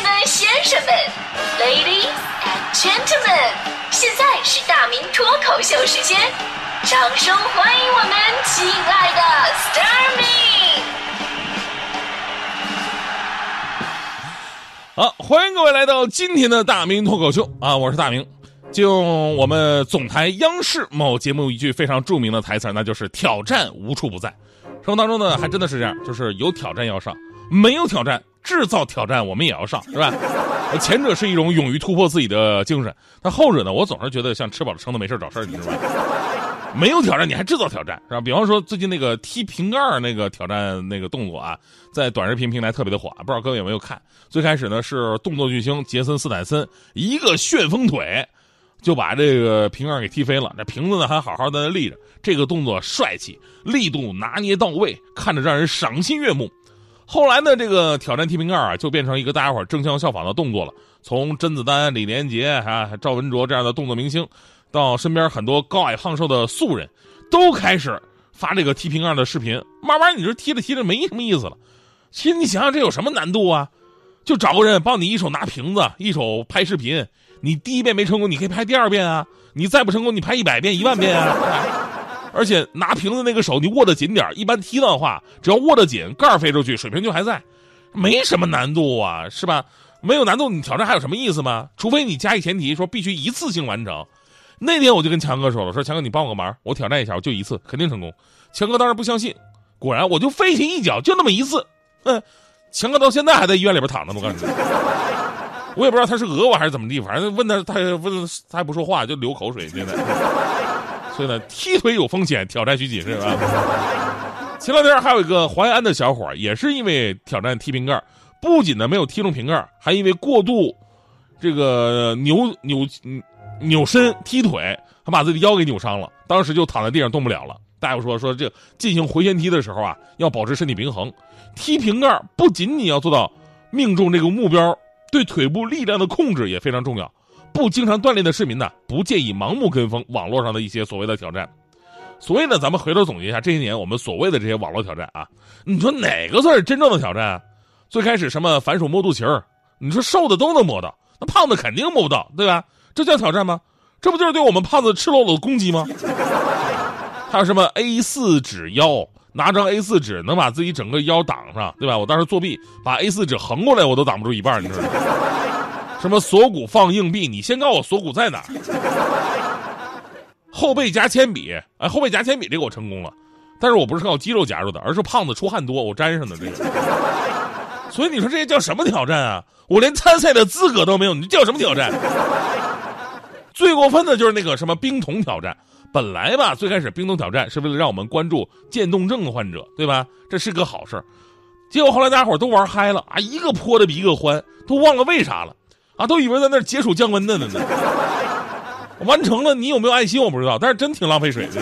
们、先生们，Ladies and Gentlemen，现在是大明脱口秀时间，掌声欢迎我们亲爱的 s t a r m y 好，欢迎各位来到今天的大明脱口秀啊！我是大明，就用我们总台央视某节目一句非常著名的台词，那就是“挑战无处不在”。生活当中呢，还真的是这样，就是有挑战要上，没有挑战制造挑战我们也要上，是吧？前者是一种勇于突破自己的精神，但后者呢，我总是觉得像吃饱了撑的没事找事儿，你知道吧？没有挑战，你还制造挑战，是吧？比方说最近那个踢瓶盖那个挑战那个动作啊，在短视频平台特别的火，不知道各位有没有看？最开始呢是动作巨星杰森斯坦森一个旋风腿，就把这个瓶盖给踢飞了，这瓶子呢还好好的立着，这个动作帅气，力度拿捏到位，看着让人赏心悦目。后来呢，这个挑战踢瓶盖啊，就变成一个大家伙争相效仿的动作了。从甄子丹、李连杰啊、赵文卓这样的动作明星，到身边很多高矮胖瘦的素人，都开始发这个踢瓶盖的视频。慢慢，你这踢着踢着没什么意思了。其实你想想，这有什么难度啊？就找个人帮你一手拿瓶子，一手拍视频。你第一遍没成功，你可以拍第二遍啊。你再不成功，你拍一百遍、一万遍啊。而且拿瓶子那个手，你握得紧点一般踢的话，只要握得紧，盖儿飞出去，水平就还在，没什么难度啊，是吧？没有难度，你挑战还有什么意思吗？除非你加一前提，说必须一次性完成。那天我就跟强哥说了，说强哥你帮我个忙，我挑战一下，我就一次，肯定成功。强哥当时不相信，果然我就飞起一脚，就那么一次，嗯，强哥到现在还在医院里边躺着呢，我告诉你。我也不知道他是讹我还是怎么地，反正问他，他问他还不说话，就流口水，现在。所以呢，踢腿有风险，挑战需谨慎啊。前两天还有一个淮安的小伙，也是因为挑战踢瓶盖，不仅呢没有踢中瓶盖，还因为过度这个扭扭扭身踢腿，还把自己的腰给扭伤了。当时就躺在地上动不了了。大夫说说这进行回旋踢的时候啊，要保持身体平衡。踢瓶盖不仅仅要做到命中这个目标，对腿部力量的控制也非常重要。不经常锻炼的市民呢，不建议盲目跟风网络上的一些所谓的挑战。所以呢，咱们回头总结一下这些年我们所谓的这些网络挑战啊，你说哪个算是真正的挑战？最开始什么反手摸肚脐儿，你说瘦的都能摸到，那胖子肯定摸不到，对吧？这叫挑战吗？这不就是对我们胖子赤裸裸的攻击吗？还有什么 A 四纸腰，拿张 A 四纸能把自己整个腰挡上，对吧？我当时作弊，把 A 四纸横过来，我都挡不住一半，你知道吗？什么锁骨放硬币？你先告诉我锁骨在哪儿？后背夹铅笔，哎，后背夹铅笔这个我成功了，但是我不是靠肌肉夹住的，而是胖子出汗多，我粘上的这个。所以你说这些叫什么挑战啊？我连参赛的资格都没有，你叫什么挑战？最过分的就是那个什么冰桶挑战，本来吧，最开始冰桶挑战是为了让我们关注渐冻症患者，对吧？这是个好事结果后来大家伙都玩嗨了啊，一个泼的比一个欢，都忘了为啥了。啊，都以为在那解暑降温的呢呢，完成了，你有没有爱心我不知道，但是真挺浪费水的。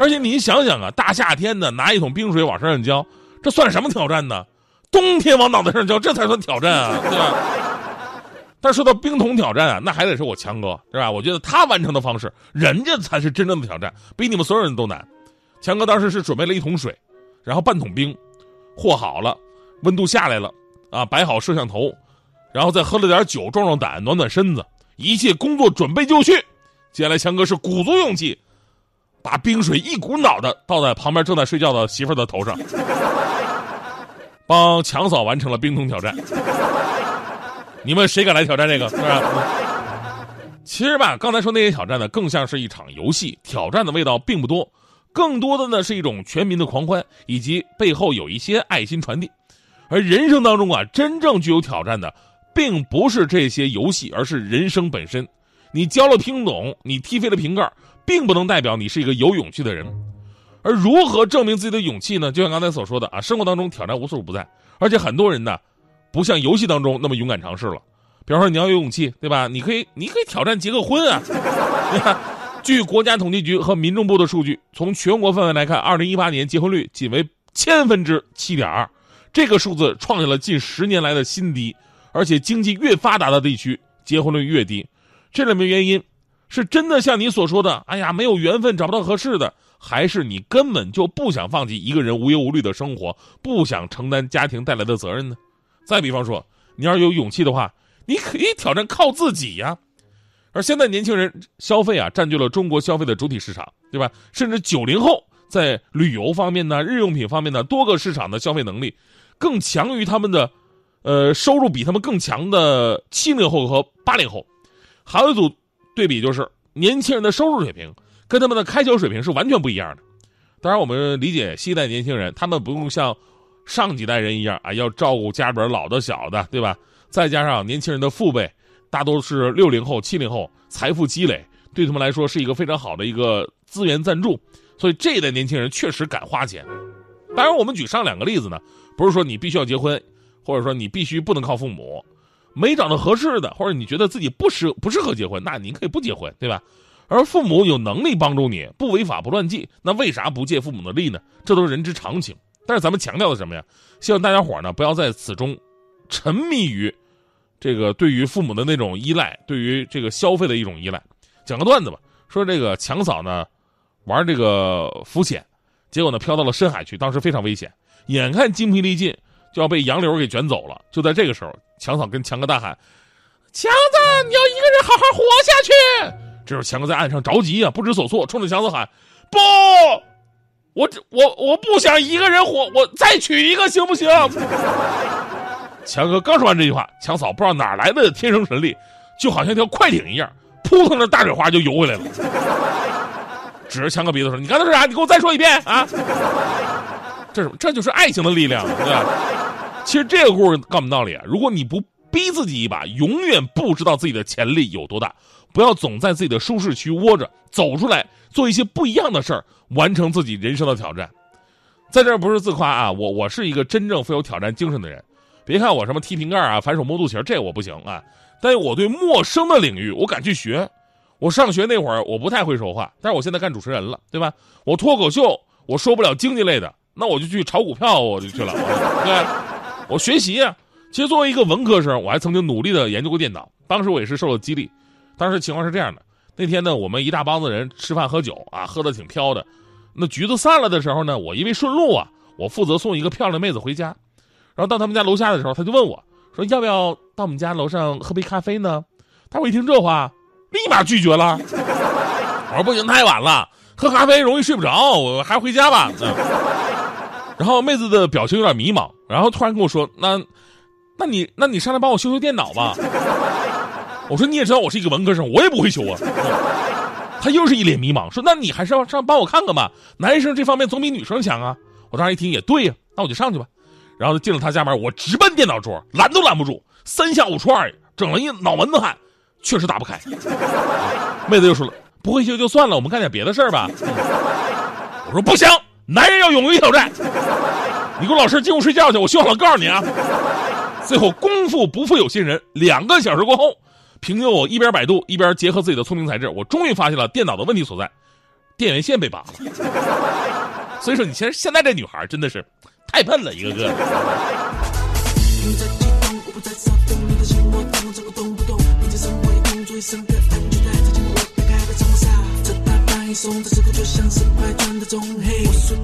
而且你想想啊，大夏天的拿一桶冰水往身上浇，这算什么挑战呢？冬天往脑袋上浇，这才算挑战啊，对吧？但说到冰桶挑战啊，那还得是我强哥，是吧？我觉得他完成的方式，人家才是真正的挑战，比你们所有人都难。强哥当时是准备了一桶水，然后半桶冰，和好了，温度下来了，啊，摆好摄像头。然后再喝了点酒壮壮胆暖暖身子，一切工作准备就绪。接下来强哥是鼓足勇气，把冰水一股脑的倒在旁边正在睡觉的媳妇的头上，帮强嫂完成了冰桶挑战。你们谁敢来挑战这个？是吧？其实吧，刚才说那些挑战呢，更像是一场游戏，挑战的味道并不多，更多的呢是一种全民的狂欢，以及背后有一些爱心传递。而人生当中啊，真正具有挑战的。并不是这些游戏，而是人生本身。你交了听懂，你踢飞了瓶盖，并不能代表你是一个有勇气的人。而如何证明自己的勇气呢？就像刚才所说的啊，生活当中挑战无处不在，而且很多人呢，不像游戏当中那么勇敢尝试了。比方说，你要有勇气，对吧？你可以，你可以挑战结个婚啊。你看，据国家统计局和民政部的数据，从全国范围来看，二零一八年结婚率仅为千分之七点二，这个数字创下了近十年来的新低。而且经济越发达的地区，结婚率越低，这里面原因，是真的像你所说的，哎呀，没有缘分，找不到合适的，还是你根本就不想放弃一个人无忧无虑的生活，不想承担家庭带来的责任呢？再比方说，你要是有勇气的话，你可以挑战靠自己呀。而现在年轻人消费啊，占据了中国消费的主体市场，对吧？甚至九零后在旅游方面呢、日用品方面呢，多个市场的消费能力更强于他们的，呃，收入比他们更强的七零后和八零后。还有一组对比就是，年轻人的收入水平跟他们的开销水平是完全不一样的。当然，我们理解新一代年轻人，他们不用像上几代人一样啊，要照顾家里边老的小的，对吧？再加上年轻人的父辈。大多是六零后、七零后，财富积累对他们来说是一个非常好的一个资源赞助，所以这一代年轻人确实敢花钱。当然，我们举上两个例子呢，不是说你必须要结婚，或者说你必须不能靠父母，没找到合适的，或者你觉得自己不适不适合结婚，那您可以不结婚，对吧？而父母有能力帮助你，不违法不乱纪，那为啥不借父母的力呢？这都是人之常情。但是咱们强调的什么呀？希望大家伙呢不要在此中沉迷于。这个对于父母的那种依赖，对于这个消费的一种依赖，讲个段子吧。说这个强嫂呢，玩这个浮潜，结果呢飘到了深海去，当时非常危险，眼看精疲力尽就要被洋流给卷走了。就在这个时候，强嫂跟强哥大喊：“强子，你要一个人好好活下去。”这时候强哥在岸上着急啊，不知所措，冲着强子喊：“不，我我我不想一个人活，我再娶一个行不行？” 强哥刚说完这句话，强嫂不知道哪来的天生神力，就好像一条快艇一样，扑腾着大水花就游回来了。指着强哥鼻子说：“你刚才说啥？你给我再说一遍啊！” 这是这就是爱情的力量，对吧？其实这个故事告诉我们道理啊：如果你不逼自己一把，永远不知道自己的潜力有多大。不要总在自己的舒适区窝着，走出来做一些不一样的事儿，完成自己人生的挑战。在这儿不是自夸啊，我我是一个真正富有挑战精神的人。别看我什么踢瓶盖啊、反手摸肚脐这我不行啊。但是我对陌生的领域，我敢去学。我上学那会儿，我不太会说话，但是我现在干主持人了，对吧？我脱口秀，我说不了经济类的，那我就去炒股票，我就去了。对，我学习啊。其实作为一个文科生，我还曾经努力的研究过电脑。当时我也是受了激励。当时情况是这样的：那天呢，我们一大帮子人吃饭喝酒啊，喝的挺飘的。那局子散了的时候呢，我因为顺路啊，我负责送一个漂亮妹子回家。然后到他们家楼下的时候，他就问我说：“要不要到我们家楼上喝杯咖啡呢？”但我一听这话，立马拒绝了。我说：“不行，太晚了，喝咖啡容易睡不着，我还回家吧。”然后妹子的表情有点迷茫，然后突然跟我说：“那，那你，那你上来帮我修修电脑吧。”我说：“你也知道我是一个文科生，我也不会修啊。”他又是一脸迷茫，说：“那你还是要上帮我看看吧，男生这方面总比女生强啊。”我当时一听也对呀，那我就上去吧。然后进了他家门，我直奔电脑桌，拦都拦不住，三下五除二整了一脑门子汗，确实打不开。妹子又说了，不会修就算了，我们干点别的事儿吧。我说不行，男人要勇于挑战。你给我老实进屋睡觉去，我修好了告诉你啊。最后功夫不负有心人，两个小时过后，凭借我一边百度一边结合自己的聪明才智，我终于发现了电脑的问题所在，电源线被拔了。所以说，你其实现在这女孩真的是。太笨了，一个个。松的时候就像是快转的钟嘿。我说